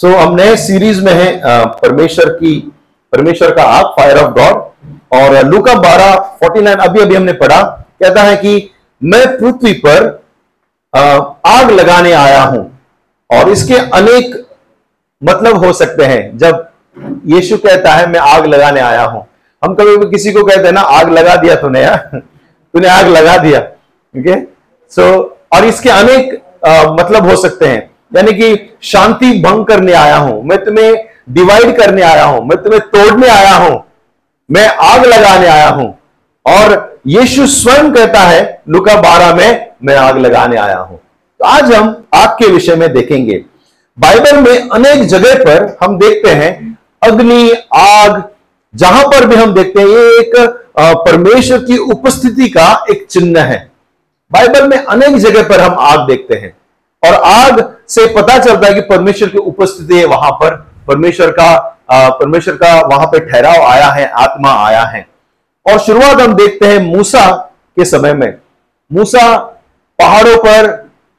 सो so, हम नए series में हैं परमेश्वर की परमेश्वर का आग फायर ऑफ़ गॉड और लूका 12 49 अभी अभी हमने पढ़ा कहता है कि मैं पृथ्वी पर आग लगाने आया हूँ। और इसके अनेक मतलब हो सकते हैं। जब यीशु कहता है मैं आग लगाने आया हूँ। हम कभी भी किसी को कहते हैं ना आग लगा दिया तूने यार तूने आग लगा दिया। ओके? सो और इसके अनेक अ, मतलब हो सकते हैं। यानी कि शांति भंग करने आया हूँ, मैं तुम्हें डिवाइड करने आया हूँ, मैं तुम्हें तोड़ने आया हूँ, मैं आग लगाने आया हूँ। और यीशु स्वयं कहता है, लुका बारह में मैं आग लगाने आया हूँ। तो आज हम आग के विषय में देखेंगे। बाइबल में अनेक जगह पर हम देखते हैं, अग्नि, आग, जहाँ पर भी हम देखते हैं, ये एक परमेश्वर की उपस्थिति का एक चिन्ह है। बाइबल में अनेक जगह पर हम आग देखते हैं। और आग से पता चलता है कि परमेश्वर की उपस्थिति है वहाँ पर। परमेश्वर का परमेश्वर का वहाँ पर ठहराव आया है, आत्मा आया है। और शुरुआत हम देखते हैं मूसा के समय में। मूसा पहाड़ों पर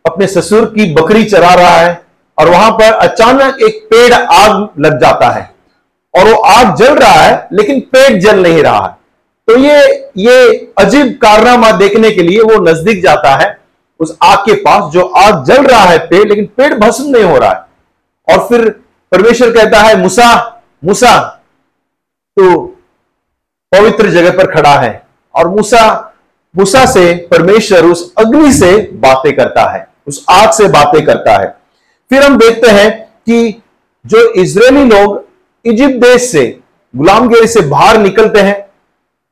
अपने ससुर की बकरी चरा रहा है और वहाँ पर अचानक एक पेड़ आग लग जाता है। और वो आग जल रहा है, लेकिन पेड़ जल नहीं रहा है। तो ये ये अजीब कारनामा देखने के लिए वो नज़दीक जाता है। उस आग के पास जो आग जल रहा है पेड़, लेकिन पेड़ भस्म नहीं हो रहा है। और फिर परमेश्वर कहता है, मूसा मूसा तो पवित्र जगह पर खड़ा है। और मूसा मूसा से परमेश्वर उस अग्नि से बातें करता है, उस आग से बातें करता है। फिर हम देखते हैं कि जो इजरायली लोग इजिप्ट देश से, गुलामगिरी से बाहर निकलते हैं,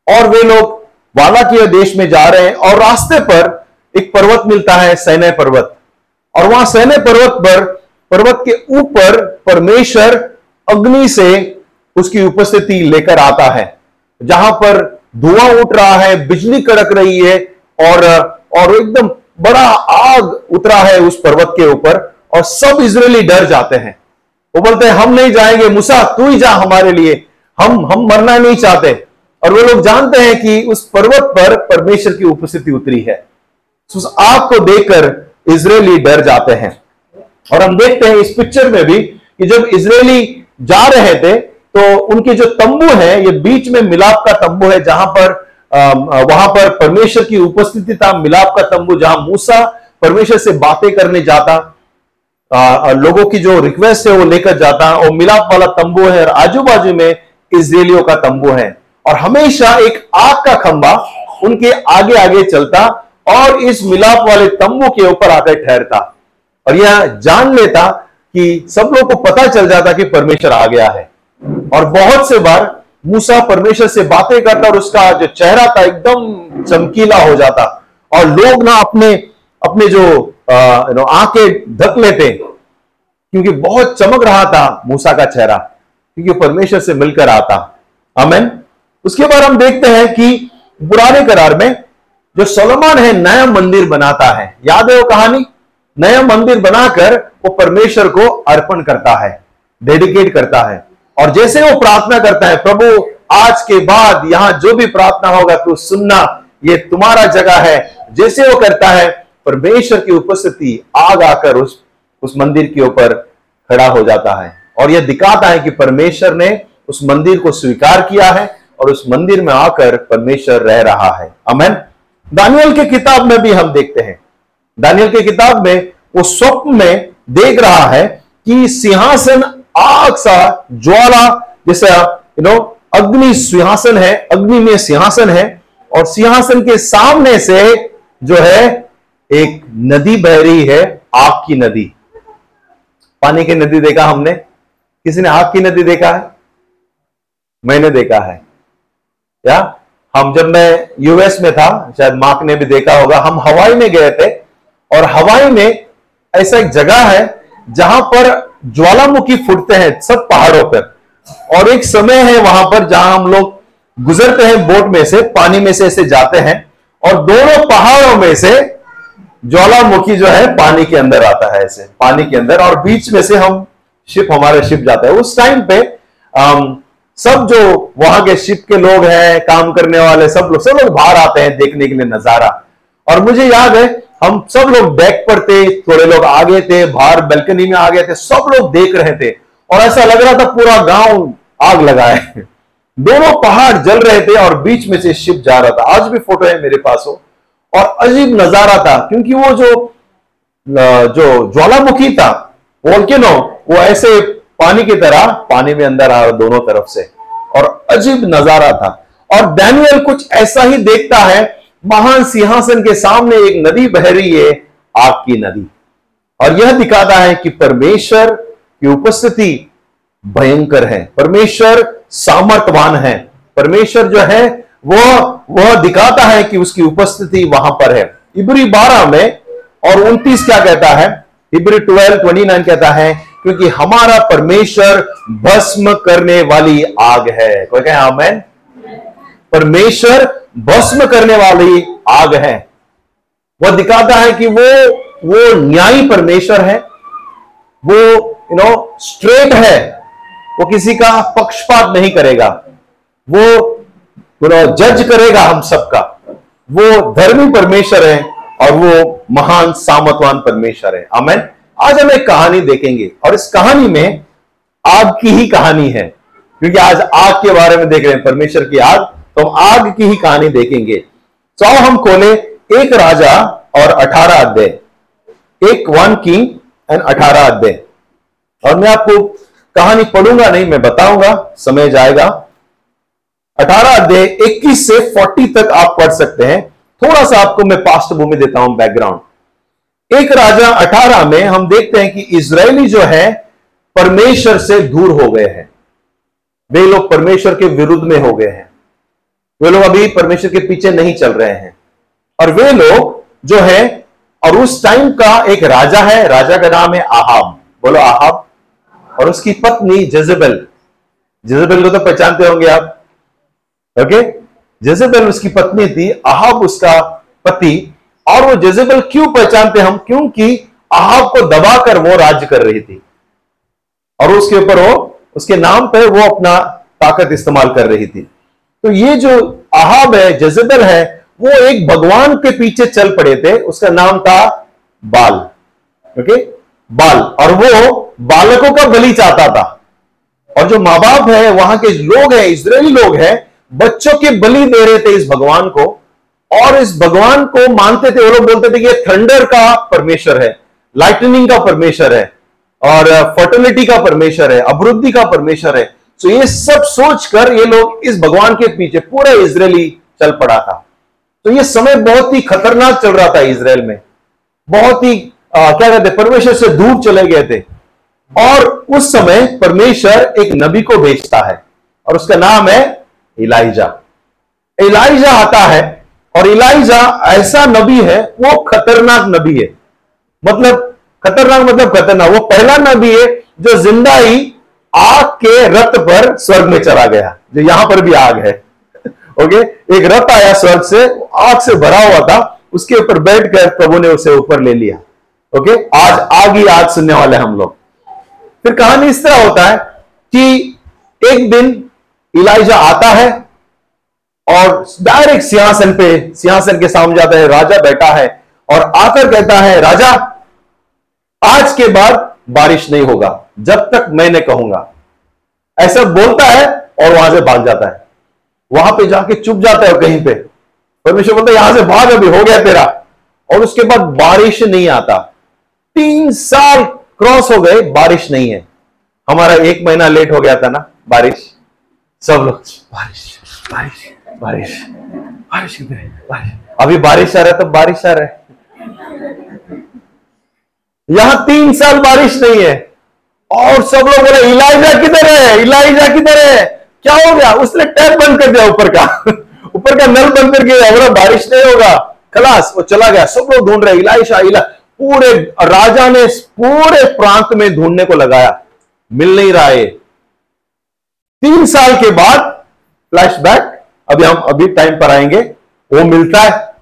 और वे लोग वाला के देश में जा रहे हैं, और रास्ते पर एक पर्वत मिलता है, सैन्य पर्वत। और वहाँ सैन्य पर्वत पर, पर्वत के ऊपर परमेश्वर अग्नि से उसकी उपस्थिति लेकर आता है। जहाँ पर धुआँ उठ रहा है, बिजली कड़क रही है और और एकदम बड़ा आग उतरा है उस पर्वत के ऊपर और सब इजरायली डर जाते हैं। वो बोलते हैं, हम नहीं जाएँगे, मूसा, तू ही जा हमारे लिए। हम हम मरना नहीं चाहते। और वो लोग जानते हैं कि उस पर्वत पर परमेश्वर की उपस्थिति उतरी है। उस आग को देखकर इसराइली डर जाते हैं। और हम देखते हैं इस पिक्चर में भी कि जब इजरायली जा रहे थे तो उनके जो तंबू है ये बीच में मिलाप का तंबू है जहाँ पर वहाँ पर परमेश्वर की उपस्थिति था मिलाप का तंबू जहाँ मूसा परमेश्वर से बातें करने जाता आ, लोगों की जो रिक्वेस्ट है वो लेकर जाता और मिलाप वाला तंबू है और आजू बाजू में इसराइलियों का तंबू है। और हमेशा एक आग का खंबा उनके आगे आगे चलता और इस मिलाप वाले तंबू के ऊपर आकर ठहरता। और यह जान लेता कि सब लोग को पता चल जाता कि परमेश्वर आ गया है। और बहुत से बार मूसा परमेश्वर से बातें करता और उसका जो चेहरा था एकदम चमकीला हो जाता। और लोग ना अपने अपने जो आँखें ढक लेते, क्योंकि बहुत चमक रहा था मूसा का चेहरा, क्योंकि परमेश्वर से मिलकर आता। अमेन उसके बाद हम देखते हैं कि पुराने करार में जो सोलोमान है, नया मंदिर बनाता है। याद है वो कहानी? नया मंदिर बनाकर वो परमेश्वर को अर्पण करता है, डेडिकेट करता है। और जैसे वो प्रार्थना करता है, प्रभु, आज के बाद यहाँ जो भी प्रार्थना होगा तो सुनना, ये तुम्हारा जगह है। जैसे वो करता है, परमेश्वर की उपस्थिति आग आकर उस उस मंदिर के ऊपर खड़ा हो जाता है। और यह दिखाता है कि परमेश्वर ने उस मंदिर को स्वीकार किया है और उस मंदिर में आकर परमेश्वर रह रहा है। अमेन दानियल के किताब में भी हम देखते हैं। दानियल के किताब में वो स्वप्न में देख रहा है कि सिंहासन आग सा ज्वाला, जैसा यू नो अग्नि सिंहासन है, अग्नि में सिंहासन है, और सिंहासन के सामने से जो है, एक नदी बह रही है, आग की नदी। पानी की नदी देखा हमने? किसी ने आग की नदी देखा है? मैंने देखा है। या? हम जब मैं यूएस में था शायद मार्क ने भी देखा होगा। हम हवाई में गए थे और हवाई में ऐसा एक जगह है जहाँ पर ज्वालामुखी फूटते हैं सब पहाड़ों पर। और एक समय है वहाँ पर जहाँ हम लोग गुजरते हैं बोट में से पानी में से ऐसे जाते हैं और दोनों पहाड़ों में से ज्वालामुखी जो है पानी के अंदर आता है ऐसे पानी के अंदर। और बीच में से हम शिप हमारे शिप जाता है। उस टाइम पे अम, सब जो वहाँ के शिप के लोग हैं, काम करने वाले सब लोग सब लोग बाहर आते हैं देखने के लिए नज़ारा। और मुझे याद है, हम सब लोग डेक पर थे, थोड़े लोग आगे थे, बाहर बैल्कनी में आ गए थे, सब लोग देख रहे थे। और ऐसा लग रहा था पूरा गाँव आग लगा है दोनों पहाड़ जल रहे थे और बीच में से शिप जा रहा था। आज भी फ़ोटो है मेरे पास हो। और अजीब नज़ारा था, क्योंकि वो जो जो ज्वालामुखी था वोल्केनो वो ऐसे पानी की तरह पानी में अंदर आ रहा दोनों तरफ़ से। और अजीब नज़ारा था। और डैनियल कुछ ऐसा ही देखता है, महान सिंहासन के सामने एक नदी बह रही है, आग की नदी। और यह दिखाता है कि परमेश्वर की उपस्थिति भयंकर है। परमेश्वर सामर्थवान है। परमेश्वर जो है वह वह दिखाता है कि उसकी उपस्थिति वहाँ पर है। इबरी बारह में, और उनतीस क्या कहता है? इबरी ट्वेल्व, ट्वेंटी नाइन कहता है क्योंकि हमारा परमेश्वर भस्म करने वाली आग है। कोई कहे आमेन? परमेश्वर भस्म करने वाली आग है। वह दिखाता है कि वो वो न्यायी परमेश्वर है। वो यू नो स्ट्रेट है। वो किसी का पक्षपात नहीं करेगा। वो यू नो जज करेगा हम सबका। वो धर्मी परमेश्वर है और वो महान सामतवान परमेश्वर है। अमेन आज हम एक कहानी देखेंगे और इस कहानी में आग की ही कहानी है। क्योंकि आज आग के बारे में देख रहे हैं, परमेश्वर की आग तो हम आग की ही कहानी देखेंगे। तो हम खोले एक राजा और अठारह अध्याय। एक वन किंग एंड अठारह अध्याय। और मैं आपको कहानी पढ़ूँगा नहीं, मैं बताऊँगा, समय जाएगा। अठारह अध्याय इक्कीस से फोर्टी तक आप पढ़ सकते हैं। थोड़ा सा आपको मैं पास्ट भूमि देता हूँ बैकग्राउंड। एक राजा अठारह में हम देखते हैं कि इसराइली जो है, परमेश्वर से दूर हो गए हैं। वे लोग परमेश्वर के विरुद्ध में हो गए हैं। वे लोग अभी परमेश्वर के पीछे नहीं चल रहे हैं। और वे लोग जो है, और उस टाइम का एक राजा है, राजा का नाम है आहाब। बोलो आहाब। और उसकी पत्नी जजेबल। जजेबल को तो पहचानते होंगे आप। ओके जेजेबल उसकी पत्नी थी, आहाब उसका पति। और वो जेजेबल क्यों पहचानते हम? क्योंकि आहाब को दबाकर वो राज्य कर रही थी। और उसके ऊपर वो, उसके नाम पर वो अपना ताकत इस्तेमाल कर रही थी। तो ये जो आहाब है जजेबल है, वो एक भगवान के पीछे चल पड़े थे। उसका नाम था बाल। ओके? बाल। और वो बालकों का बलि चाहता था। और जो माँ बाप है, वहाँ के लोग हैं इसराइली लोग हैं, बच्चों के बलि दे रहे थे इस भगवान को। और इस भगवान को मानते थे वो लोग बोलते थे कि ये थंडर का परमेश्वर है लाइटनिंग का परमेश्वर है और फर्टिलिटी का परमेश्वर है अभिवृद्धि का परमेश्वर है। तो ये सब सोचकर ये लोग इस भगवान के पीछे पूरा इसराइली चल पड़ा था। तो ये समय बहुत ही खतरनाक चल रहा था इसराइल में। बहुत ही आ, क्या कहते परमेश्वर से दूर चले गए थे। और उस समय परमेश्वर एक नबी को भेजता है और उसका नाम है इलाइजा इलाइजा आता है और इलाइजा ऐसा नबी है, वो खतरनाक नबी है। मतलब खतरनाक मतलब खतरनाक। वो पहला नबी है जो ज़िंदा ही आग के रथ पर स्वर्ग में चला गया। जो यहाँ पर भी आग है। ओके एक रथ आया स्वर्ग से आग से भरा हुआ था। उसके ऊपर बैठकर प्रभु ने उसे ऊपर ले लिया। ओके आज आग ही आग सुनने वाले हम लोग। फिर कहानी इस तरह होता है कि एक दिन इलाइजा आता है और डायरेक्ट सिंहासन पे, सिंहासन के सामने जाता है, राजा बैठा है और आकर कहता है, राजा, आज के बाद बारिश नहीं होगा, जब तक मैंने कहूँगा। ऐसा बोलता है और वहाँ से भाग जाता है। वहाँ पे जाके चुप जाता है कहीं पे। परमेश्वर बोलता है, यहाँ से भाग, अभी हो गया तेरा। और उसके बाद बारिश नहीं आता। तीन साल क्रॉस हो गए, बारिश नहीं है। हमारा एक महीना लेट हो गया था ना, बारिश। सब लोग, बारिश बारिश। बारिश। बारिश किधर बारिश। अभी बारिश आ रहा है तो बारिश आ रहा है। यहाँ तीन साल बारिश नहीं है। और सब लोग बोले, इलाइजा किधर है? इलाइजा किधर है? क्या हो गया? उसने टैप बंद कर दिया ऊपर का। ऊपर का नल बंद कर करके बोला, बारिश नहीं होगा। खलास, वो चला गया। सब लोग ढूंढ रहे इलाइशा इला पूरे राजा ने पूरे प्रांत में ढूँढने को लगाया। मिल नहीं रहा है। तीन साल के बाद फ्लैशबैक अभी हम अभी टाइम पर आएँगे। वो मिलता है।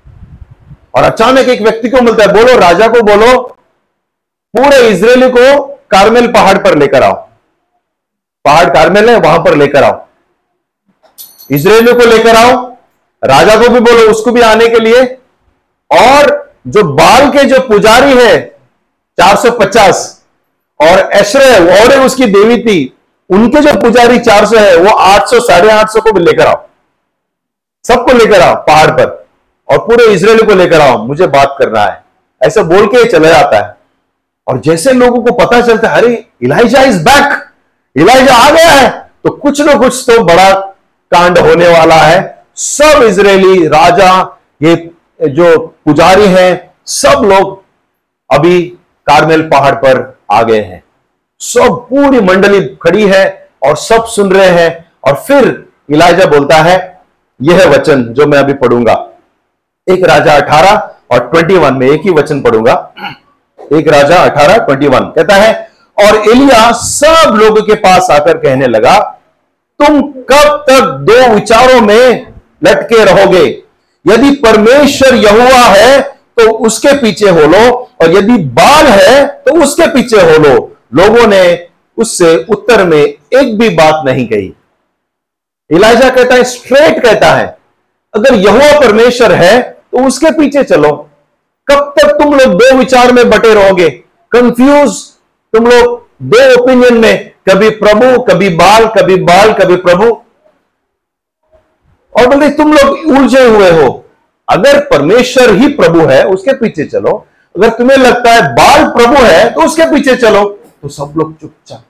और अचानक एक व्यक्ति को मिलता है। बोलो, राजा को बोलो, पूरे इसराइली को कारमेल पहाड़ पर लेकर आओ। पहाड़ कारमेल है, वहाँ पर लेकर आओ। इसराइलियों को लेकर आओ। राजा को भी बोलो, उसको भी आने के लिए। और जो बाल के जो पुजारी है 450 और ऐश्वर्य और उसकी देवी थी, उनके जो पुजारी 400 है, वो 800 सौ, साढ़े आठ को भी लेकर आओ। सबको लेकर आओ, पहाड़ पर, और पूरे इसराइल को लेकर आओ, मुझे बात करना है। ऐसा बोल के चला जाता है। और जैसे लोगों को पता चलता है, अरे, इलाइजा इज़ बैक, इलाइजा आ गया है तो कुछ ना कुछ तो बड़ा कांड होने वाला है। सब इजरायली राजा, ये, जो पुजारी हैं, सब लोग अभी कारमेल पहाड़ पर आ गए हैं। सब पूरी मंडली खड़ी है और सब सुन रहे हैं, और फिर इलाइजा बोलता है यह वचन जो मैं अभी पढ़ूँगा। एक राजा 18 और 21 में एक ही वचन पढ़ूँगा। एक राजा 18 21 कहता है, और एलिया सब लोगों के पास आकर कहने लगा, तुम कब तक दो विचारों में लटके रहोगे? यदि परमेश्वर यहुआ है तो उसके पीछे हो लो, और यदि बाल है तो उसके पीछे हो लो। लोगों ने उससे उत्तर में एक भी बात नहीं कही। इलाजा कहता है स्ट्रेट कहता है, अगर यहुआ परमेश्वर है तो उसके पीछे चलो। कब तक तुम लोग दो विचार में बटे रहोगे? कंफ्यूज तुम लोग दो ओपिनियन में, कभी प्रभु, कभी बाल कभी बाल, कभी प्रभु। और बोलते, तुम लोग उलझे हुए हो। अगर परमेश्वर ही प्रभु है, उसके पीछे चलो। अगर तुम्हें लगता है बाल प्रभु है तो उसके पीछे चलो। तो सब लोग चुपचाप,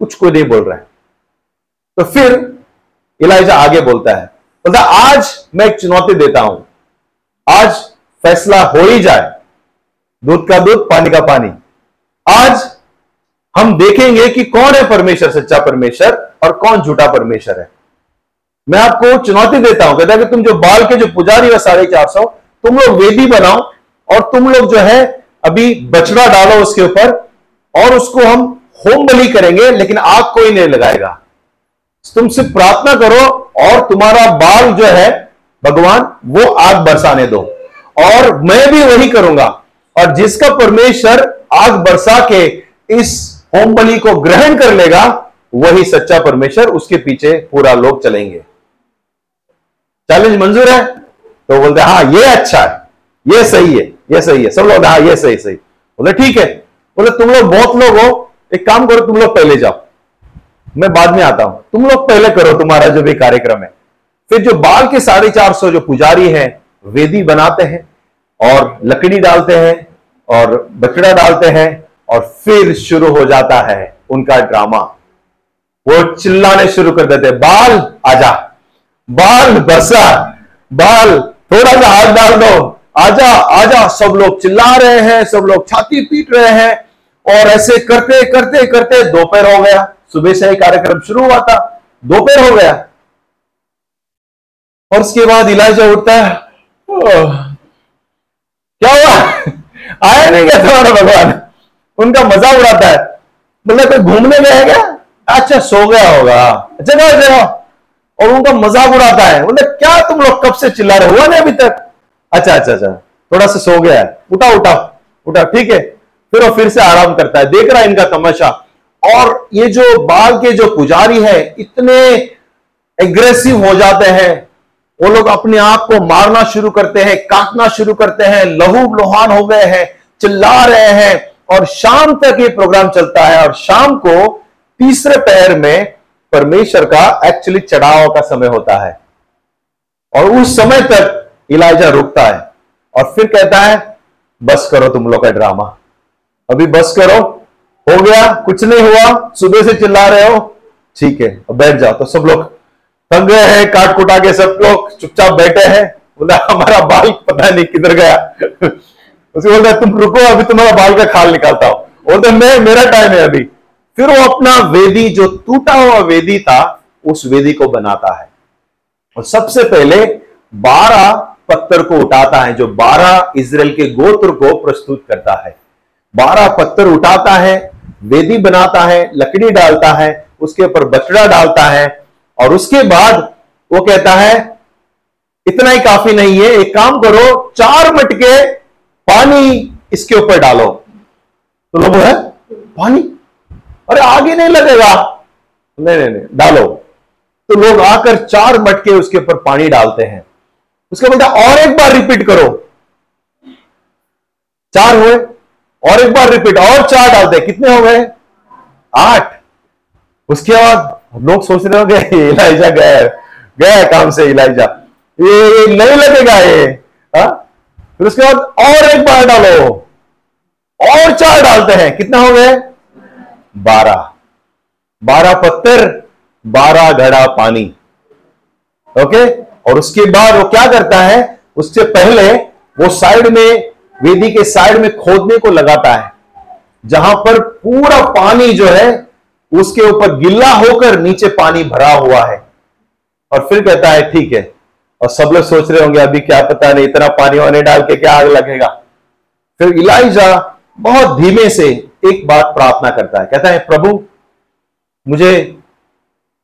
कुछ को नहीं बोल रहा है। तो फिर इलाइजा आगे बोलता है। बोलता आज मैं एक चुनौती देता हूँ। आज फैसला हो ही जाए। दूध का दूध, पानी का पानी। आज हम देखेंगे कि कौन है परमेश्वर, सच्चा परमेश्वर और कौन झूठा परमेश्वर है। मैं आपको चुनौती देता हूँ, कहता है कि तुम जो बाल के जो पुजारी है, साढ़े चार सौ, तुम लोग वेदी बनाओ और तुम लोग जो है अभी बछड़ा डालो उसके ऊपर और उसको हम होम बलि करेंगे, लेकिन आग कोई नहीं लगाएगा। तुम सिर्फ़ प्रार्थना करो और तुम्हारा बाल जो है, भगवान, वो आग बरसाने दो। और मैं भी वही करूँगा। और जिसका परमेश्वर आग बरसा के इस होम बलि को ग्रहण कर लेगा, वही सच्चा परमेश्वर उसके पीछे पूरा लोग चलेंगे। चैलेंज मंजूर है? तो बोलते हाँ ये अच्छा है। ये सही है, ये सही है। सब लोग हाँ ये सही सही। बोले ठीक है। बोले तुम लोग बहुत लोग हो। एक काम करो, तुम लोग पहले जाओ। मैं बाद में आता हूँ। तुम लोग पहले करो, तुम्हारा जो भी कार्यक्रम है। फिर जो बाल के साढ़े चार सौ जो पुजारी हैं, वेदी बनाते हैं और लकड़ी डालते हैं और बछड़ा डालते हैं और फिर शुरू हो जाता है उनका ड्रामा। वो चिल्लाने शुरू कर देते बाल, आजा। बाल बसा बाल, थोड़ा सा हाथ डाल दो। आजा आजा। सब लोग चिल्ला रहे हैं, सब लोग छाती पीट रहे हैं और ऐसे करते करते करते दोपहर हो गया। सुबह से ही कार्यक्रम शुरू हुआ था, दोपहर हो गया। और उसके बाद इलाजा उठता है क्या हुआ? आया नहीं क्या तुम्हारा भगवान। उनका मज़ा उड़ाता है। मतलब कोई घूमने गया क्या? अच्छा सो गया होगा। जगह जगह और उनका मज़ाक उड़ाता है। बोले, क्या तुम लोग कब से चिल्ला रहे हुआ नहीं अभी तक? अच्छा अच्छा अच्छा थोड़ा सा सो गया है। उठा उठा उठा ठीक है। फिर वो फिर से आराम करता है, देख रहा है इनका तमाशा। और ये जो बाल के जो पुजारी है, इतने एग्रेसिव हो जाते हैं। वो लोग अपने आप को मारना शुरू करते हैं, काटना शुरू करते हैं, लहू लोहान हो गए हैं, चिल्ला रहे हैं और शाम तक ये प्रोग्राम चलता है और शाम को तीसरे पैर में परमेश्वर का एक्चुअली चढ़ाव का समय होता है। और उस समय तक इलाजा रुकता है और फिर कहता है, बस करो तुम लोग का ड्रामा अभी बस करो हो गया, कुछ नहीं हुआ, सुबह से चिल्ला रहे हो। ठीक है, अब बैठ जाओ। तो सब लोग थक गए हैं, काट कुटा के सब लोग चुपचाप बैठे हैं। बोला, हमारा बाल पता नहीं किधर गया। उसे बोलता तुम रुको, अभी तुम्हारा बाल का खाल निकालता हूँ। बोलते मैं, मेरा टाइम है अभी। फिर वो अपना वेदी, जो टूटा हुआ वेदी था, उस वेदी को बनाता है। और सबसे पहले बारह पत्थर को उठाता है, जो बारह इसराइल के गोत्र को प्रस्तुत करता है। बारह पत्थर उठाता है वेदी बनाता है, लकड़ी डालता है, उसके ऊपर बछड़ा डालता है, और उसके बाद वो कहता है, इतना ही काफ़ी नहीं है, एक काम करो, चार मटके पानी इसके ऊपर डालो। तो लोग है पानी? अरे आगे नहीं लगेगा। नहीं नहीं नहीं, डालो। तो लोग आकर चार मटके उसके ऊपर पानी डालते हैं। उसके बोलते और एक बार रिपीट करो। चार हुए। और एक बार रिपीट और चार डालते हैं कितने हो गए? आठ। उसके बाद लोग सोच रहे होंगे, इलाइजा गए गया काम से इलाइजा। ये नहीं लगेगा ये। हा? फिर उसके बाद और एक बार डालो। और चार डालते हैं। कितना हो गए? बारह। बारह पत्थर, बारह घड़ा पानी। ओके? और उसके बाद वो क्या करता है? उससे पहले वो साइड में वेदी के साइड में खोदने को लगाता है, जहाँ पर पूरा पानी जो है, उसके ऊपर गिल्ला होकर नीचे पानी भरा हुआ है। और फिर कहता है, ठीक है। और सब लोग सोच रहे होंगे, अभी क्या पता नहीं, इतना पानी वाने डाल के क्या आग लगेगा? फिर इलाइजा बहुत धीमे से एक बात प्रार्थना करता है। कहता है, प्रभु, मुझे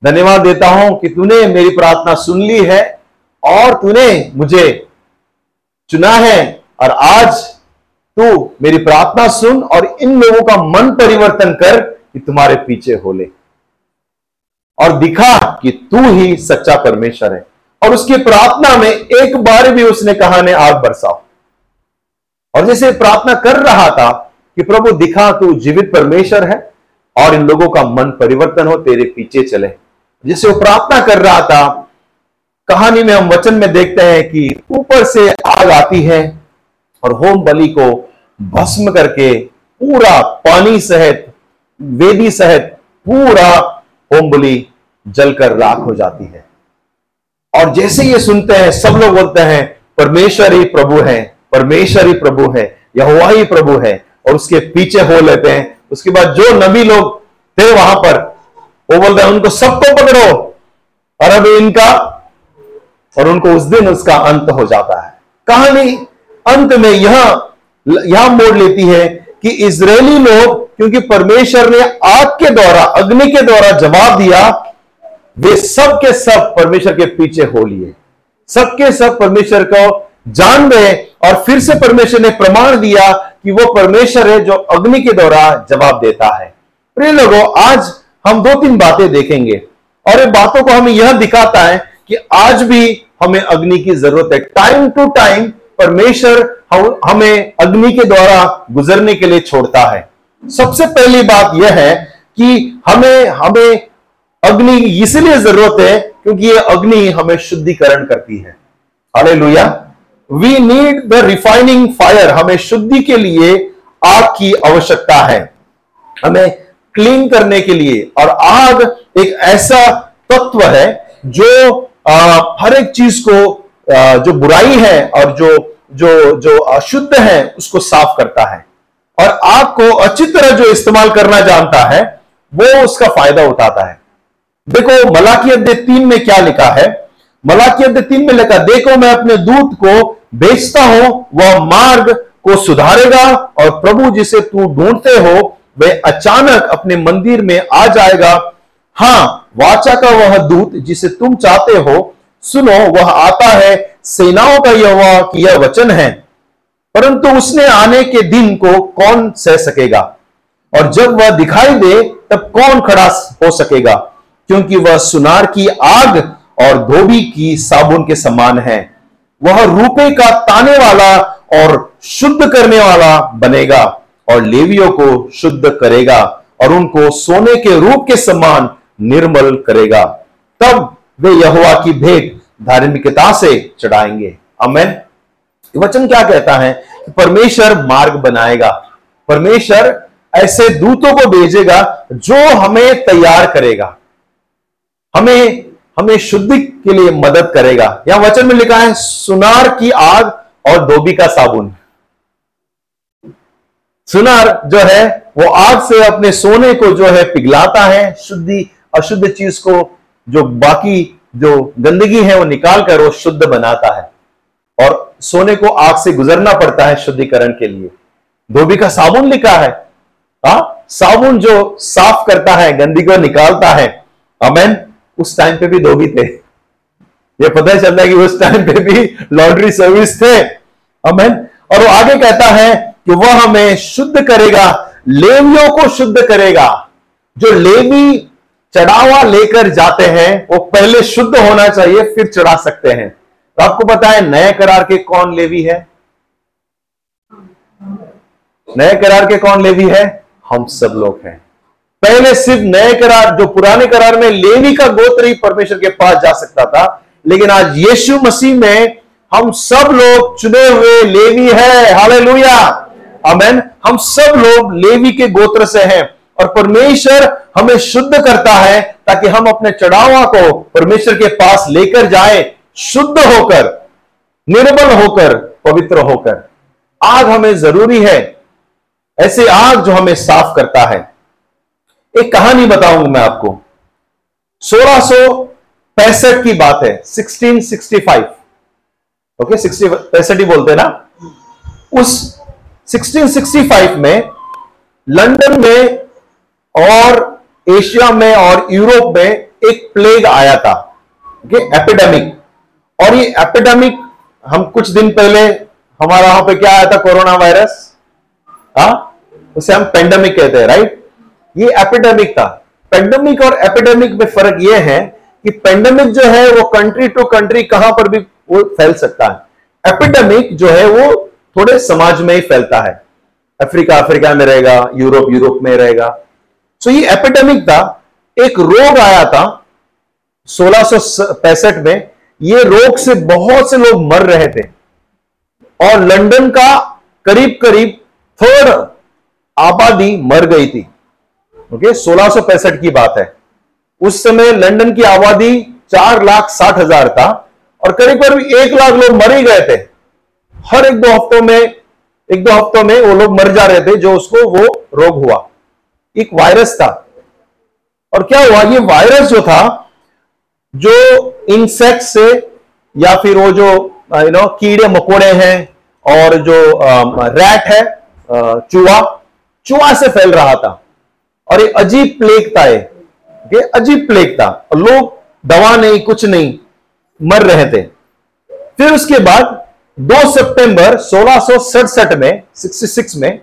धन्यवाद देता हूँ कि तूने मेरी प्रार्थना सुन ली है और तूने मुझे चुना है और आज तू मेरी प्रार्थना सुन और इन लोगों का मन परिवर्तन कर कि तुम्हारे पीछे हो ले। और दिखा कि तू ही सच्चा परमेश्वर है। और उसकी प्रार्थना में एक बार भी उसने कहा, ने आग बरसाओ। और जैसे प्रार्थना कर रहा था कि प्रभु दिखा तू जीवित परमेश्वर है और इन लोगों का मन परिवर्तन हो, तेरे पीछे चले। जैसे वो प्रार्थना कर रहा था, कहानी में हम वचन में देखते हैं कि ऊपर से आग आती है और होम बलि को भस्म करके पूरा पानी सहित, वेदी सहित पूरा होम बलि जलकर राख हो जाती है। और जैसे ये सुनते हैं, सब लोग बोलते हैं, परमेश्वर ही प्रभु है, परमेश्वर ही प्रभु है यह ही प्रभु है, और उसके पीछे हो लेते हैं। उसके बाद जो नबी लोग थे वहाँ पर, वो बोलते हैं, उनको सबको पकड़ो। और अभी इनका, और उनको उस दिन उसका अंत हो जाता है। कहानी अंत में यह यह मोड़ लेती है कि इसराइली लोग, क्योंकि परमेश्वर ने आग के द्वारा, अग्नि के द्वारा जवाब दिया, वे सब के सब परमेश्वर के पीछे हो लिए। सबके सब परमेश्वर को जान गए और फिर से परमेश्वर ने प्रमाण दिया कि वो परमेश्वर है जो अग्नि के द्वारा जवाब देता है। प्रिय लोगों, आज हम दो तीन बातें देखेंगे और ये बातों को हमें यह दिखाता है कि आज भी हमें अग्नि की ज़रूरत है। टाइम टू टाइम परमेश्वर हमें अग्नि के द्वारा गुजरने के लिए छोड़ता है। सबसे पहली बात यह है कि हमें हमें अग्नि इसलिए ज़रूरत है क्योंकि यह अग्नि हमें शुद्धिकरण करती है। Hallelujah we need the refining fire हमें शुद्धि के लिए आग की आवश्यकता है। हमें क्लीन करने के लिए और आग एक ऐसा तत्व है जो हर एक चीज़ को आ, जो बुराई है और जो जो जो अशुद्ध है, उसको साफ़ करता है। और आग को अच्छी तरह जो इस्तेमाल करना जानता है, वो उसका फ़ायदा उठाता है। देखो मलाकी अध्याय तीन में क्या लिखा है? मलाकी अध्याय तीन में लिखा, देखो, मैं अपने दूत को भेजता हूँ, वह मार्ग को सुधारेगा और प्रभु जिसे तू ढूंढते हो वह अचानक अपने मंदिर में आ जाएगा। हाँ, वाचा का वह दूत जिसे तुम चाहते हो सुनो, वह आता है। सेनाओं का यह हुआ कि यह वचन है। परंतु उसने आने के दिन को कौन सह सकेगा? और जब वह दिखाई दे, तब कौन खड़ा हो सकेगा? क्योंकि वह सुनार की आग और धोबी की साबुन के समान है। वह रूपे का ताने वाला और शुद्ध करने वाला बनेगा और लेवियों को शुद्ध करेगा और उनको सोने के रूप के समान निर्मल करेगा। तब वे यहुआ की भेंट धार्मिकता से चढ़ाएँगे। अमेन वचन क्या कहता है कि परमेश्वर मार्ग बनाएगा। परमेश्वर ऐसे दूतों को भेजेगा जो हमें तैयार करेगा। हमें हमें शुद्धि के लिए मदद करेगा। यहाँ वचन में लिखा है, सुनार की आग और धोबी का साबुन। सुनार जो है, वो आग से अपने सोने को जो है पिघलाता है, शुद्धि, अशुद्ध चीज़ को जो बाकी जो गंदगी है वो निकाल कर वो शुद्ध बनाता है। और सोने को आग से गुजरना पड़ता है शुद्धिकरण के लिए। धोबी का साबुन लिखा है। हा? साबुन जो साफ़ करता है, गंदगी को निकालता है। अमेन, उस टाइम पे भी धोबी थे। ये पता चलता है कि उस टाइम पे भी लॉन्ड्री सर्विस थे। अमेन, और वो आगे कहता है कि वह हमें शुद्ध करेगा, लेवियों को शुद्ध करेगा। जो लेवी चढ़ावा लेकर जाते हैं, वो पहले शुद्ध होना चाहिए, फिर चढ़ा सकते हैं। तो आपको पता है, नए करार के कौन लेवी है? नए करार के कौन लेवी है? हम सब लोग हैं। पहले सिर्फ़ नए करार, जो पुराने करार में लेवी का गोत्र ही परमेश्वर के पास जा सकता था, लेकिन आज यीशु मसीह में हम सब लोग चुने हुए लेवी है। हालेलुया। अमेन हम सब लोग लेवी के गोत्र से हैं। और परमेश्वर हमें शुद्ध करता है ताकि हम अपने चढ़ावा को परमेश्वर के पास लेकर जाए, शुद्ध होकर निर्बल होकर, पवित्र होकर। आग हमें ज़रूरी है। ऐसे आग जो हमें साफ़ करता है। एक कहानी बताऊँगा मैं आपको। सोलह सो की बात है 1665 ओके सिक्सटी पैंसठ ही बोलते ना? उस 1665 में लंदन में और एशिया में और यूरोप में एक प्लेग आया था एपिडेमिक और ये एपिडेमिक हम कुछ दिन पहले, हमारा वहाँ पे क्या आया था कोरोना वायरस हा? उसे हम पेंडेमिक कहते हैं राइट ये एपिडेमिक था। पेंडेमिक और एपिडेमिक में फ़र्क ये है कि पेंडेमिक जो है, वो कंट्री टू कंट्री कहाँ पर भी वो फैल सकता है। एपिडेमिक जो है, वो थोड़े समाज में ही फैलता है। अफ्रीका अफ्रीका में रहेगा यूरोप यूरोप में रहेगा। सो ये एपिडेमिक था, एक रोग आया था, सोलह में, ये रोग से बहुत से लोग मर रहे थे। और लंदन का करीब करीब थर्ड आबादी मर गई थी। ओके सोलह की बात है। उस समय लंदन की आबादी चार लाख साठ हज़ार था और करीब करीब एक लाख लोग मर ही गए थे। हर एक दो हफ्तों में, एक दो हफ्तों में वो लोग मर जा रहे थे, जो उसको वो रोग हुआ। एक वायरस था। और क्या हुआ? ये वायरस जो था, जो इंसेक्ट से या फिर वो जो यू नो कीड़े मकोड़े हैं और जो रैट है चूहा चूहा से फैल रहा था। और एक अजीब प्लेग था ये। अजीब प्लेग था। और लोग दवा नहीं, कुछ नहीं, मर रहे थे। फिर उसके बाद 2 सितंबर सोलह में 66 में,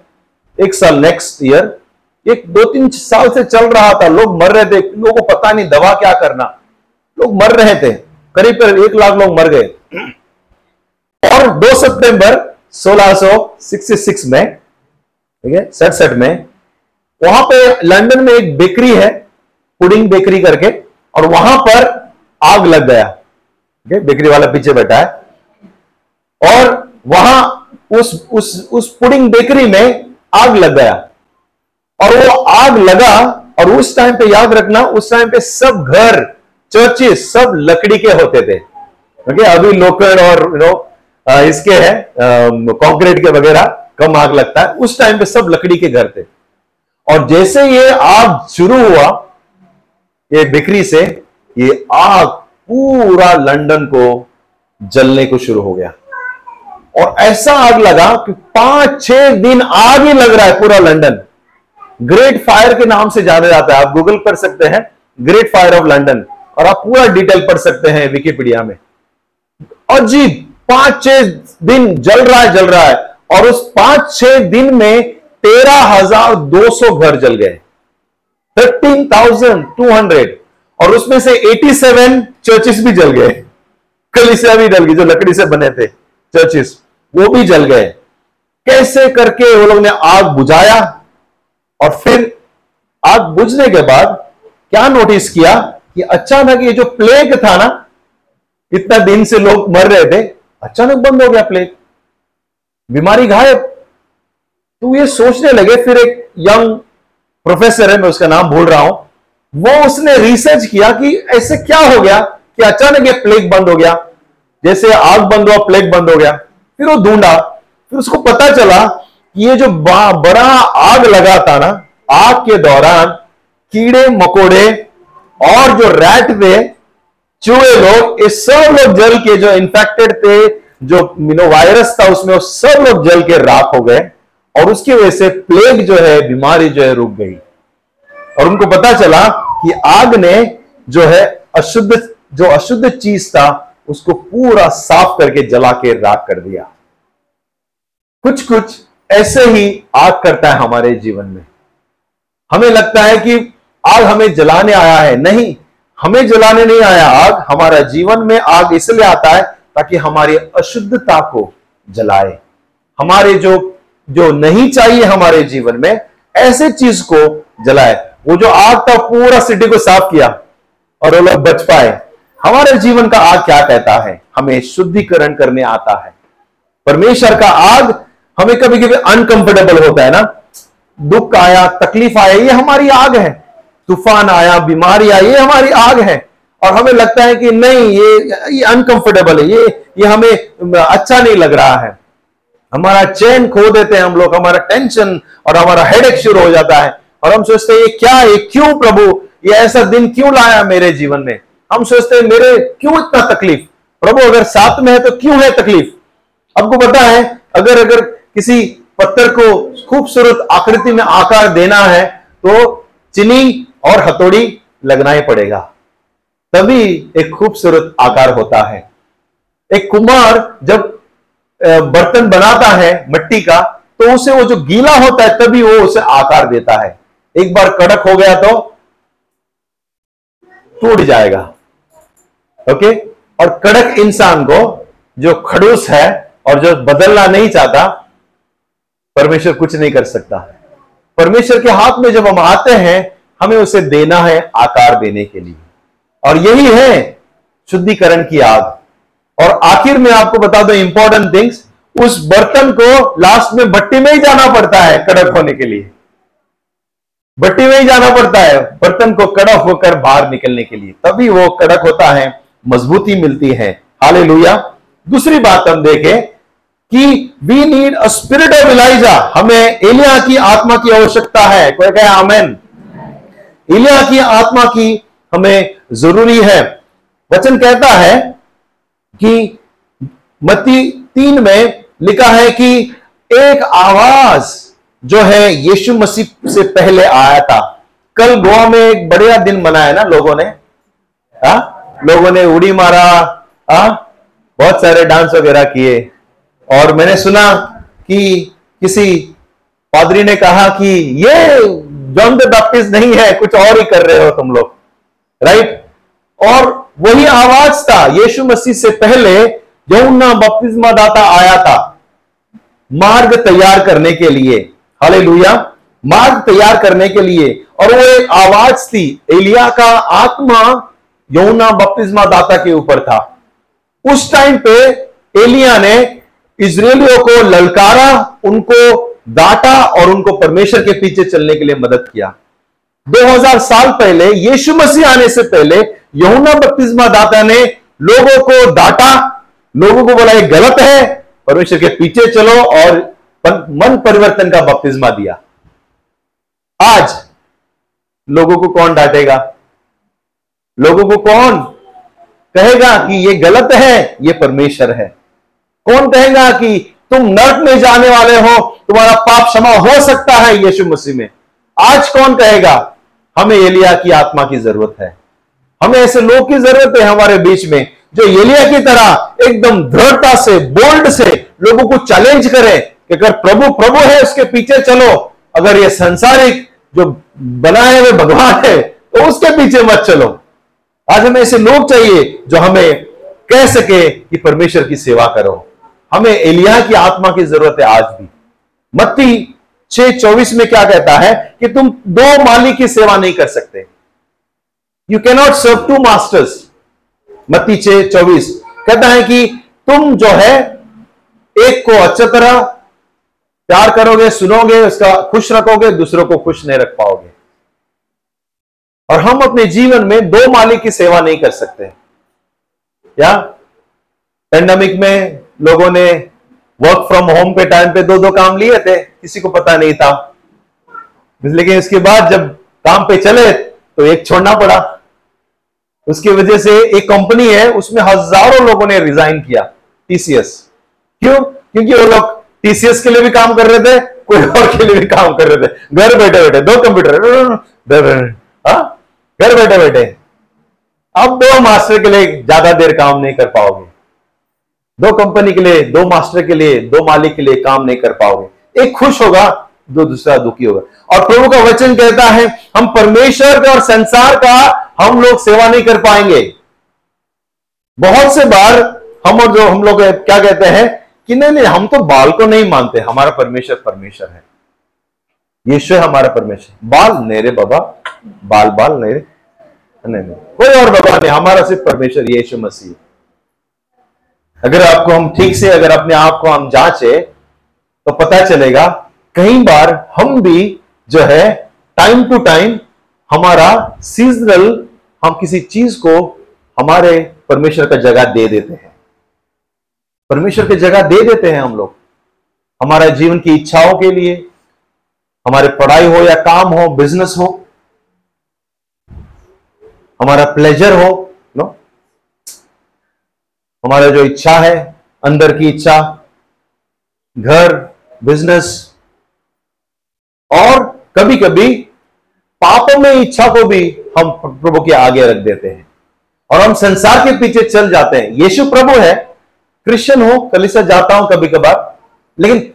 एक साल नेक्स्ट ईयर एक दो तीन साल से चल रहा था, लोग मर रहे थे, लोगों को पता नहीं दवा क्या करना। लोग मर रहे थे, करीब करीब एक लाख लोग मर गए। और 2 सितंबर 1666 में, ठीक है, सड़सठ में, वहाँ पे लंदन में एक बेकरी है, पुडिंग बेकरी करके, और वहाँ पर आग लग गया, ठीक है, बेकरी वाला पीछे बैठा है। और वहाँ उस उस उस पुडिंग बेकरी में आग लग गया। और वो आग लगा और उस टाइम पे याद रखना, उस टाइम पे सब घर चर्चेस सब लकड़ी के होते थे। ओके अभी लोकड़ और यू नो इसके है कंक्रीट के वगैरह, कम आग लगता है, उस टाइम पे सब लकड़ी के घर थे। और जैसे ये आग शुरू हुआ, ये बिक्री से, ये आग पूरा लंदन को जलने को शुरू हो गया। और ऐसा आग लगा कि पाँच छह दिन आग ही लग रहा है पूरा लंदन। ग्रेट फायर के नाम से जाना जाता है। आप गूगल कर सकते हैं। ग्रेट फायर ऑफ़ लंडन और आप पूरा डिटेल पढ़ सकते हैं विकीपीडिया में। अजीब पाँच छह दिन जल रहा है, जल रहा है। और उस पाँच छह दिन में तेरह हज़ार दो सौ घर जल गए। थर्टीन थाउज़ेंड टू हंड्रेड और उसमें से एटी सेवन चर्चिस भी जल गए। कलिसिया भी जल गई, जो लकड़ी से बने थे चर्चिस वो भी जल गए। कैसे करके वो लोग ने आग बुझाया? और फिर आग बुझने के बाद क्या नोटिस किया कि अचानक ये जो प्लेग था ना, इतना दिन से लोग मर रहे थे, अचानक बंद हो गया प्लेग बीमारी गायब। तो ये सोचने लगे, फिर एक यंग प्रोफेसर है, मैं उसका नाम भूल रहा हूँ, वो उसने रिसर्च किया कि ऐसे क्या हो गया कि अचानक ये प्लेग बंद हो गया। जैसे आग बंद हुआ प्लेग बंद हो गया। फिर वो ढूंढा, फिर उसको पता चला ये जो बड़ा आग लगा था ना, आग के दौरान कीड़े, मकोड़े और जो रैट थे, चूहे लोग, ये सब लोग जल के जो इन्फेक्टेड थे, जो मिनो वायरस था उसमें, वो सब लोग जल के राख हो गए और उसकी वजह से प्लेग जो है, बीमारी जो है रुक गई। और उनको पता चला कि आग ने जो है अशुद्ध, जो अशुद्ध चीज़ था, उसको पूरा साफ़ करके जला के राख कर दिया। कुछ कुछ ऐसे ही आग करता है हमारे जीवन में। हमें लगता है कि आग हमें जलाने आया है। नहीं, हमें जलाने नहीं आया आग। हमारा जीवन में आग इसलिए आता है ताकि हमारी अशुद्धता को जलाए। हमारे जो जो नहीं चाहिए हमारे जीवन में, ऐसे चीज़ को जलाए। वो जो आग था, पूरा सिटी को साफ़ किया और वो लोग बच पाए। हमारे जीवन का आग क्या कहता है? हमें शुद्धिकरण करने आता है। परमेश्वर का आग हमें कभी कभी अनकंफर्टेबल होता है ना। दुख आया, तकलीफ़ आया, ये हमारी आग है। तूफ़ान आया, बीमारी आई, ये हमारी आग है। और हमें लगता है कि नहीं, ये ये अनकंफर्टेबल है, ये ये हमें अच्छा नहीं लग रहा है। हमारा चैन खो देते हैं हम लोग, हमारा टेंशन और हमारा हेडेक शुरू हो जाता है। और हम सोचते हैं, ये क्या है क्यों प्रभु, ये ऐसा दिन क्यों लाया मेरे जीवन में? हम सोचते हैं, मेरे क्यों इतना तकलीफ़? प्रभु, अगर साथ में है तो क्यों है तकलीफ़? आपको पता है, अगर अगर किसी पत्थर को खूबसूरत आकृति में आकार देना है तो चिनी और हथौड़ी लगना ही पड़ेगा। तभी एक खूबसूरत आकार होता है। एक कुमार जब बर्तन बनाता है मिट्टी का तो उसे वो जो गीला होता है, तभी वो उसे आकार देता है। एक बार कड़क हो गया तो टूट जाएगा। ओके? और कड़क इंसान को जो खड़ूस है और जो बदलना नहीं चाहता परमेश्वर कुछ नहीं कर सकता है। परमेश्वर के हाथ में जब हम आते हैं, हमें उसे देना है आकार देने के लिए। और यही है शुद्धिकरण की आग। और आखिर में आपको बता दो इंपॉर्टेंट थिंग्स उस बर्तन को लास्ट में भट्टी में ही जाना पड़ता है कड़क होने के लिए। भट्टी में ही जाना पड़ता है, बर्तन को कड़क होकर बाहर निकलने के लिए। तभी वो कड़क होता है, मजबूती मिलती है। हाले दूसरी बात हम देखें कि we need a spirit of Elijah हमें एलिया की आत्मा की आवश्यकता है। कोई कहे, आमेन एलिया की आत्मा की हमें ज़रूरी है। वचन कहता है कि मत्ती तीन में लिखा है कि एक आवाज़ जो है यीशु मसीह से पहले आया था। कल गोवा में एक बढ़िया दिन मनाया ना लोगों ने? हा? लोगों ने उड़ी मारा। हा? बहुत सारे डांस वगैरह किए। और मैंने सुना कि किसी पादरी ने कहा कि ये जॉन द बैप्टिस्ट नहीं है, कुछ और ही कर रहे हो तुम लोग, राइट? और वही आवाज़ था, यीशु मसीह से पहले यमुना बपतिस्मा दाता आया था, मार्ग तैयार करने के लिए हाले मार्ग तैयार करने के लिए। और वो एक आवाज़ थी, एलिया का आत्मा यमुना बपतिस्मा दाता के ऊपर था। उस टाइम पे एलिया ने इसराइलियों को ललकारा, उनको डांटा और उनको परमेश्वर के पीछे चलने के लिए मदद किया। 2000 साल पहले, यीशु मसीह आने से पहले यमुना बपतिस्मा दाता ने लोगों को डांटा, लोगों को बोला, ये गलत है, परमेश्वर के पीछे चलो और मन परिवर्तन का बपतिस्मा दिया। आज, लोगों को कौन डांटेगा? लोगों को कौन कहेगा कि ये गलत है, ये परमेश्वर है? कौन कहेगा कि तुम नर्क में जाने वाले हो, तुम्हारा पाप क्षमा हो सकता है यीशु मसीह में। आज कौन कहेगा, हमें एलिया की आत्मा की ज़रूरत है। हमें ऐसे लोग की ज़रूरत है हमारे बीच में, जो एलिया की तरह एकदम दृढ़ता से बोल्ड से लोगों को चैलेंज करे कि अगर प्रभु प्रभु है, उसके पीछे चलो। अगर ये संसारिक जो बनाए हुए भगवान है तो उसके पीछे मत चलो। आज हमें ऐसे लोग चाहिए जो हमें कह सके कि परमेश्वर की सेवा करो। हमें एलिया की आत्मा की ज़रूरत है आज भी। मत्ती छह चौबीस में क्या कहता है कि तुम दो मालिक की सेवा नहीं कर सकते। You cannot serve two masters मत्ती छह चौबीस कहता है कि तुम जो है, एक को अच्छी तरह प्यार करोगे, सुनोगे, उसका खुश रखोगे, दूसरों को खुश नहीं रख पाओगे। और हम अपने जीवन में दो मालिक की सेवा नहीं कर सकते। क्या पेंडेमिक में लोगों ने वर्क फ्रॉम होम के टाइम पे दो दो काम लिए थे, किसी को पता नहीं था। लेकिन इसके बाद जब काम पे चले तो एक छोड़ना पड़ा। उसकी वजह से एक कंपनी है, उसमें हज़ारों लोगों ने रिजाइन किया टीसीएस क्यों? क्योंकि वो लोग टीसीएस के लिए भी काम कर रहे थे, कोई और के लिए भी काम कर रहे थे। घर बैठे बैठे, दो कंप्यूटर हाँ? घर बैठे बैठे। अब दो मास्टर के लिए ज़्यादा देर काम नहीं कर पाओगे। दो कंपनी के लिए, दो मास्टर के लिए, दो मालिक के लिए काम नहीं कर पाओगे। एक खुश होगा, दो दूसरा दुखी होगा। और प्रभु का वचन कहता है, हम परमेश्वर का और संसार का हम लोग सेवा नहीं कर पाएँगे। बहुत से बार हम और जो हम लोग क्या कहते हैं, कि नहीं नहीं, हम तो बाल को नहीं मानते, हमारा परमेश्वर परमेश्वर है। यीशु हमारा परमेश्वर। बाल नहीं रे बाबा, बाल बाल नहीं रे। नहीं नहीं, कोई और बाबा नहीं, हमारा सिर्फ़ परमेश्वर, यीशु मसीह। अगर आपको हम ठीक से, अगर अपने आप को हम जांचे तो पता चलेगा, कई बार हम भी जो है टाइम टू टाइम हमारा सीजनल हम किसी चीज़ को हमारे परमेश्वर का जगह दे देते हैं। परमेश्वर की जगह दे देते हैं हम लोग। हमारे जीवन की इच्छाओं के लिए, हमारे पढ़ाई हो या काम हो बिज़नेस हो, हमारा प्लेजर हो हमारा जो इच्छा है, अंदर की इच्छा, घर बिज़नेस और कभी कभी पापों में इच्छा को भी हम प्रभु के आगे रख देते हैं। और हम संसार के पीछे चल जाते हैं। यीशु प्रभु है क्रिश्चियन हो कलिसा जाता हूँ कभी कभार लेकिन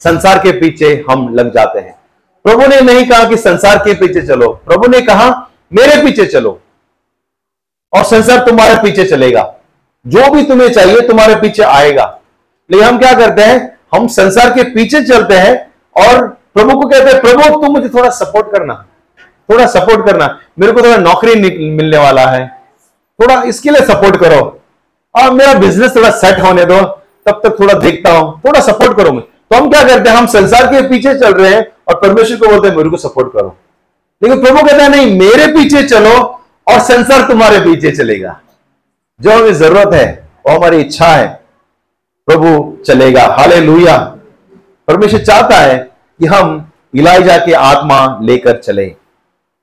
संसार के पीछे हम लग जाते हैं। प्रभु ने नहीं कहा कि संसार के पीछे चलो। प्रभु ने कहा, मेरे पीछे चलो, और संसार तुम्हारे पीछे चलेगा। जो भी तुम्हें चाहिए तुम्हारे पीछे आएगा। लेकिन हम क्या करते हैं? हम संसार के पीछे चलते हैं और प्रभु को कहते हैं, प्रभु तुम मुझे थोड़ा सपोर्ट करना। थोड़ा सपोर्ट करना। मेरे को थोड़ा नौकरी मिलने वाला है। थोड़ा इसके लिए सपोर्ट करो। और मेरा बिज़नेस थोड़ा सेट होने दो। तब तक थोड़ा देखता हूँ। थोड़ा सपोर्ट करो मैं तो हम क्या करते हैं? हम संसार के पीछे चल रहे हैं और परमेश्वर को बोलते हैं, मेरे को सपोर्ट करो। लेकिन प्रभु कहते हैं, नहीं, मेरे पीछे चलो और संसार तुम्हारे पीछे चलेगा। जो हमें ज़रूरत है, वो हमारी इच्छा है, प्रभु चलेगा। हाले लुहिया परमेश्वर चाहता है कि हम इलाइजा की आत्मा लेकर चले।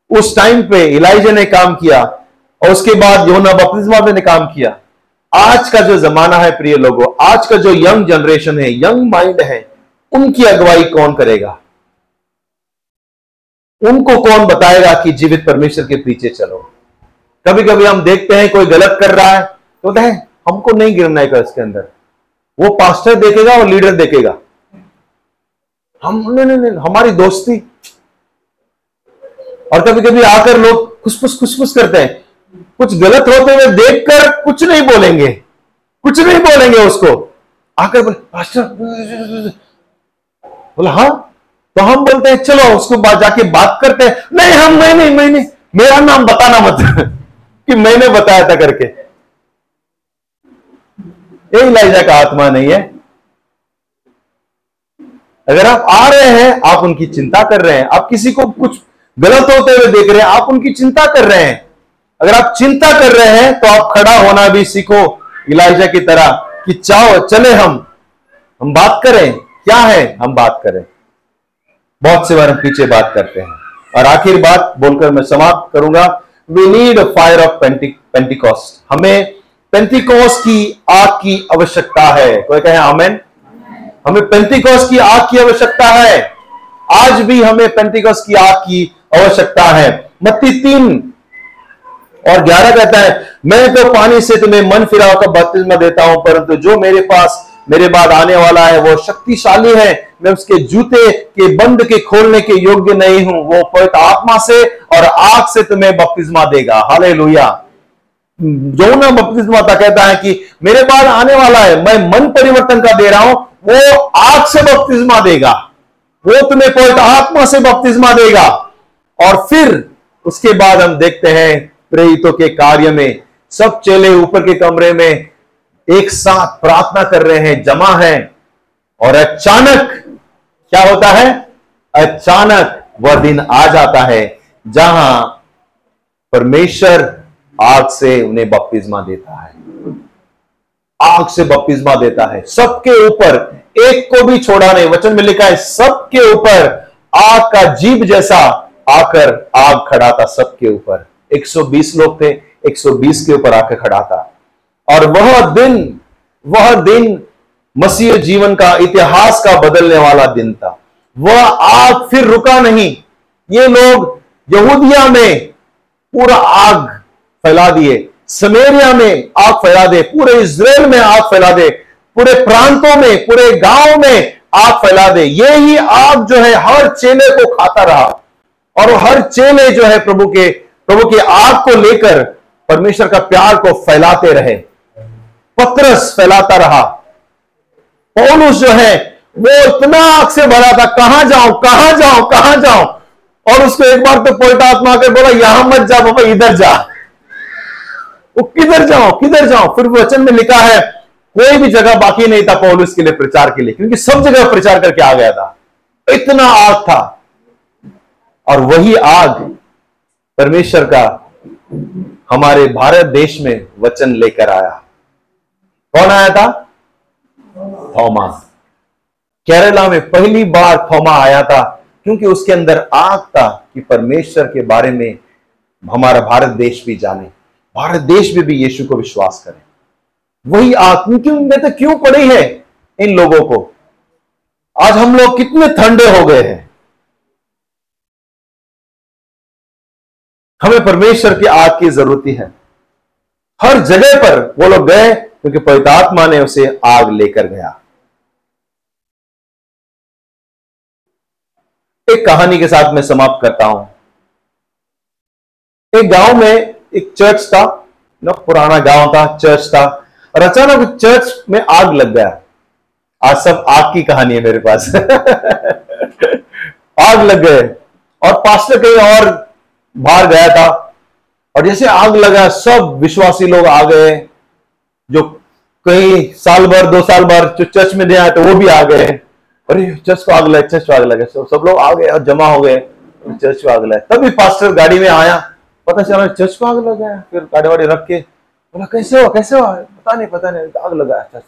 उस टाइम पे इलाइजा ने काम किया और उसके बाद योना बपतिस्मा ने काम किया। आज का जो जमाना है, प्रिय लोगों, आज का जो यंग जनरेशन है, यंग माइंड है, उनकी अगुवाई कौन करेगा? उनको कौन बताएगा कि जीवित परमेश्वर के पीछे चलो? कभी कभी हम देखते हैं कोई गलत कर रहा है तो है, हमको नहीं गिरना है इसके अंदर। वो पास्टर देखेगा और लीडर देखेगा। हम, नहीं नहीं नहीं, हमारी दोस्ती। और कभी कभी आकर लोग खुशफुस खुशफुस करते हैं। कुछ गलत होते हुए देखकर कुछ नहीं बोलेंगे। कुछ नहीं बोलेंगे उसको। आकर बोले पास्टर बोला हाँ तो हम बोलते हैं, चलो, उसको जाके बात करते हैं। नहीं, हम, नहीं नहीं मैं नहीं, मेरा नाम बताना मत। कि मैंने बताया था करके। ये इलाइजा का आत्मा नहीं है। अगर आप आ रहे हैं, आप उनकी चिंता कर रहे हैं, आप किसी को कुछ गलत होते हुए देख रहे हैं, आप उनकी चिंता कर रहे हैं। अगर आप चिंता कर रहे हैं तो आप खड़ा होना भी सीखो इलाइजा की तरह कि चाहो, चले हम। हम बात करें, क्या है? हम बात करें। बहुत से बार हम पीछे बात करते हैं। और आखिर बात बोलकर मैं समाप्त करूँगा। We need a fire of Pentecost हमें पेंटिकॉस की आग की आवश्यकता है। कोई कहे आमेन? हमें पेंटिकॉस की आग की आवश्यकता है। आज भी हमें पेंटिकॉस की आग की आवश्यकता है। मत्ती तीन और ग्यारह कहता है, मैं तो पानी से तुम्हें मन फिराव का बपतिस्मा देता हूँ, परंतु जो मेरे पास मेरे बाद आने वाला है, वो शक्तिशाली है। मैं उसके जूते के बंद के खोलने के योग्य नहीं हूँ। वो पवित्र आत्मा से और आग से तुम्हें बपतिस्मा देगा। हाले लोहिया जोना बपतिस्मा था कहता है कि मेरे बाद आने वाला है, मैं मन परिवर्तन का दे रहा हूँ, वो आग से बपतिस्मा देगा। वो तुम्हें पवित्र आत्मा से बपतिस्मा देगा। और फिर उसके बाद हम देखते हैं प्रेरितों के कार्य में, सब चेले ऊपर के कमरे में एक साथ प्रार्थना कर रहे हैं, जमा है, और अचानक क्या होता है? अचानक वह दिन आ जाता है जहाँ परमेश्वर आग से उन्हें बपतिस्मा देता है। आग से बपतिस्मा देता है। सबके ऊपर, एक को भी छोड़ा नहीं। वचन में लिखा है, सबके ऊपर आग का जीव जैसा आकर आग खड़ा था सबके ऊपर। 120 लोग थे 120 के ऊपर आकर खड़ा था और वह दिन वह दिन मसीह जीवन का इतिहास का बदलने वाला दिन था। वह आग फिर रुका नहीं। ये लोग यहूदिया में पूरा आग फैला दिए, समेरिया में आग फैला दे, पूरे इसराइल में आग फैला दे, पूरे प्रांतों में, पूरे गाँव में आग फैला दे। ये ही आग जो है हर चेले को खाता रहा। और हर चेले जो है प्रभु के, प्रभु की आग को लेकर परमेश्वर का प्यार को फैलाते रहे। पत्रस फैलाता रहा। पौलुस जो है, वो इतना आग से भरा था, कहाँ जाऊँ कहाँ जाऊँ कहाँ जाऊँ? और उसको एक बार तो पलटा आत्मा आकर बोला, यहाँ मत जा, बाबा, इधर जा। वो किधर जाओ किधर जाओ फिर वचन में लिखा है, कोई भी जगह बाकी नहीं था पौलुस के लिए प्रचार के लिए, क्योंकि सब जगह प्रचार करके आ गया था। इतना आग था। और वही आग परमेश्वर का हमारे भारत देश में वचन लेकर आया। कौन आया था? थोमा केरला में पहली बार थोमा आया था, क्योंकि उसके अंदर आग था कि परमेश्वर के बारे में हमारा भारत देश भी जाने, भारत देश में भी यीशु को विश्वास करें। वही आग, क्योंकि उनमें तो क्यों पड़ी है इन लोगों को? आज हम लोग कितने ठंडे हो गए हैं। हमें परमेश्वर की आग की ज़रूरत है। हर जगह पर वो लोग गए क्योंकि पवितात्मा ने उसे आग लेकर गया। एक कहानी के साथ मैं समाप्त करता हूँ। एक गाँव में एक चर्च था, ना पुराना गाँव था चर्च था, और अचानक चर्च में आग लग गया। आज सब आग की कहानी है मेरे पास। आग लग गए, और पास्टर कहीं और बाहर गया था, और जैसे आग लगा, सब विश्वासी लोग आ गए। जो कई साल भर, दो साल भर जो चर्च में नहीं आए तो वो भी आ गए अरे चर्च को आग लगे चर्च को आग लगे। सब सब लोग आ गए और जमा हो गए। चर्च को आग लगे। तभी पास्टर गाड़ी में आया। पता चला चर्च को आग लगा फिर गाड़ी वाड़ी रख के बोला, कैसे हो कैसे हो? पता नहीं पता नहीं, आग लगा चर्च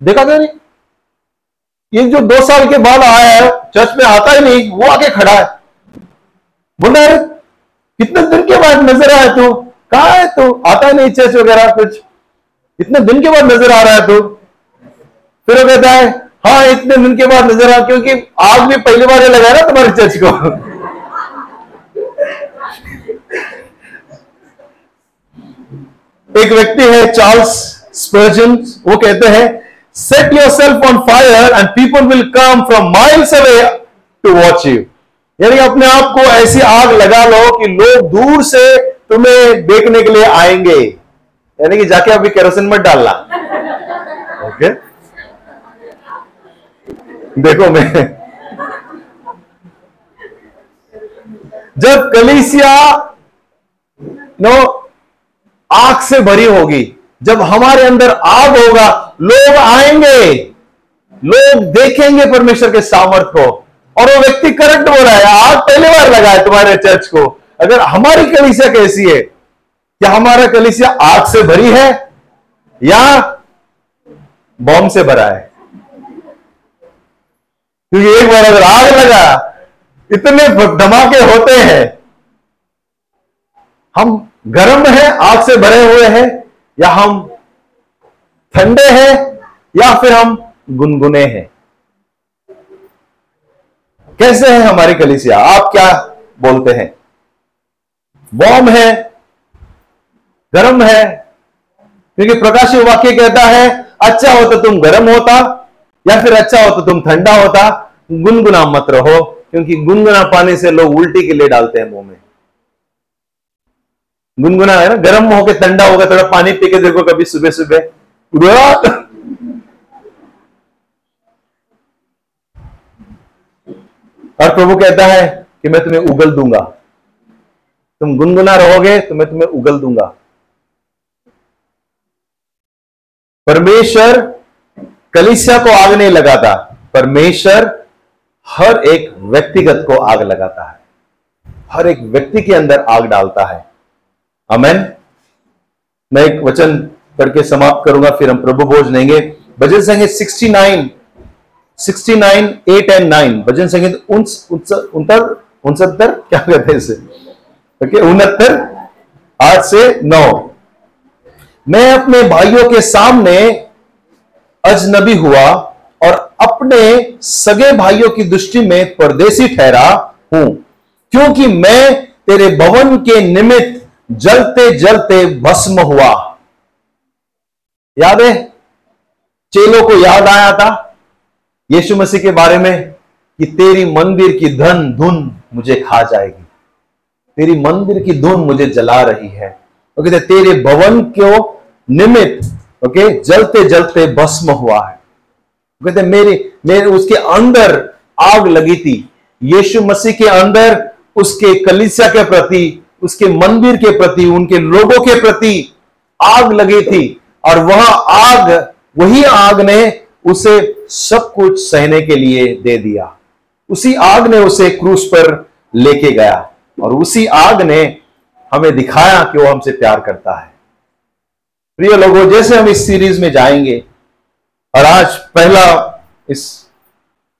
देखा था नहीं। ये जो दो साल के बाद आया है चर्च में आता ही नहीं, वो आके खड़ा है। बोला कितने दिन के बाद नज़र आया तू? कहा है तू? आता नहीं चर्च वगैरह कुछ। इतने दिन के बाद नज़र आ रहा है तू? फिर वो कहता है हाँ इतने दिन के बाद नज़र आ, क्योंकि आग भी पहली बार लगाया ना तुम्हारे चर्च को। एक व्यक्ति है, चार्ल्स स्पर्जन, वो कहते हैं set yourself on fire and people will come from miles away to watch you यानी अपने आप को ऐसी आग लगा लो कि लोग दूर से तुम्हें देखने के लिए आएँगे। यानी कि जाके अभी केरोसिन मत डालना। ओके देखो मैं जब कलीसिया, नो, आग से भरी होगी, जब हमारे अंदर आग होगा, लोग आएँगे। लोग देखेंगे परमेश्वर के सामर्थ को। और वो व्यक्ति करंट बोल रहा है, आग पहली बार लगा है तुम्हारे चर्च को। अगर हमारी कलिसिया कैसी है क्या हमारा कलिसिया आग से भरी है या बॉम्ब से भरा है? क्योंकि एक बार अगर आग लगा, इतने धमाके होते हैं। हम गर्म हैं, आग से भरे हुए हैं, या हम ठंडे हैं, या फिर हम गुनगुने हैं। कैसे है हमारी कलिसिया? आप क्या बोलते हैं? बॉम्ब है गर्म है। क्योंकि प्रकाशी वाक्य कहता है अच्छा हो तो तुम गर्म होता, या फिर अच्छा हो तो तुम ठंडा होता। गुनगुना मत रहो, क्योंकि गुनगुना पानी से लोग उल्टी के लिए डालते हैं मुँह में। गुनगुना है ना, गर्म होकर ठंडा होगा, थोड़ा पानी पी के देखो कभी सुबह सुबह और प्रभु कहता है कि मैं तुम्हें उगल दूँगा। तुम गुनगुना रहोगे तो मैं तुम्हें उगल दूँगा। परमेश्वर कलिसिया को आग नहीं लगाता, परमेश्वर हर एक व्यक्तिगत को आग लगाता है। हर एक व्यक्ति के अंदर आग डालता है। अमेन मैं एक वचन करके समाप्त करूँगा, फिर हम प्रभु भोज लेंगे। भजन संगे 69 69 8 एंड 9 भजन संगीत उनतर उनसत्तर, क्या कहते हैं इसे? ओके, उनहत्तर, आठ से नौ। मैं अपने भाइयों के सामने अजनबी हुआ और अपने सगे भाइयों की दृष्टि में परदेसी ठहरा हूँ। क्योंकि मैं तेरे भवन के निमित्त जलते जलते भस्म हुआ। याद है? चेलों को याद आया था यीशु मसीह के बारे में कि तेरी मंदिर की धन धुन मुझे खा जाएगी। तेरी मंदिर की धुन मुझे जला रही है। ओके तेरे भवन को निमित्त ओके जलते जलते भस्म हुआ है। कहते मेरे मेरे उसके अंदर आग लगी थी। यीशु मसीह के अंदर, उसके कलिसिया के प्रति, उसके मंदिर के प्रति, उनके लोगों के प्रति आग लगी थी। और वह आग, वही आग ने उसे सब कुछ सहने के लिए दे दिया। उसी आग ने उसे क्रूस पर लेके गया। और उसी आग ने हमें दिखाया कि वो हमसे प्यार करता है। प्रिय लोगों, जैसे हम इस सीरीज़ में जाएँगे, और आज पहला, इस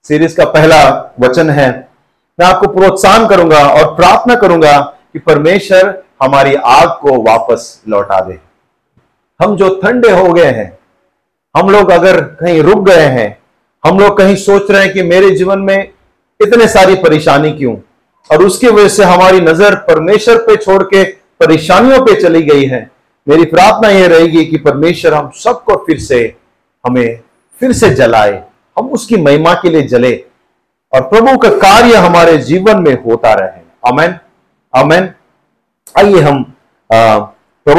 सीरीज़ का पहला वचन है, मैं आपको प्रोत्साहन करूँगा और प्रार्थना करूँगा कि परमेश्वर हमारी आग को वापस लौटा दे। हम जो ठंडे हो गए हैं, हम लोग अगर कहीं रुक गए हैं, हम लोग कहीं सोच रहे हैं कि मेरे जीवन में इतने सारी परेशानी क्यों? और उसकी वजह से हमारी नज़र परमेश्वर पे छोड़ के परेशानियों पे चली गई है। मेरी प्रार्थना यह रहेगी कि परमेश्वर हम सबको फिर से हमें फिर से जलाए। हम उसकी महिमा के लिए जले और प्रभु का कार्य हमारे जीवन में होता रहे। अमेन अमेन आइए हम आ,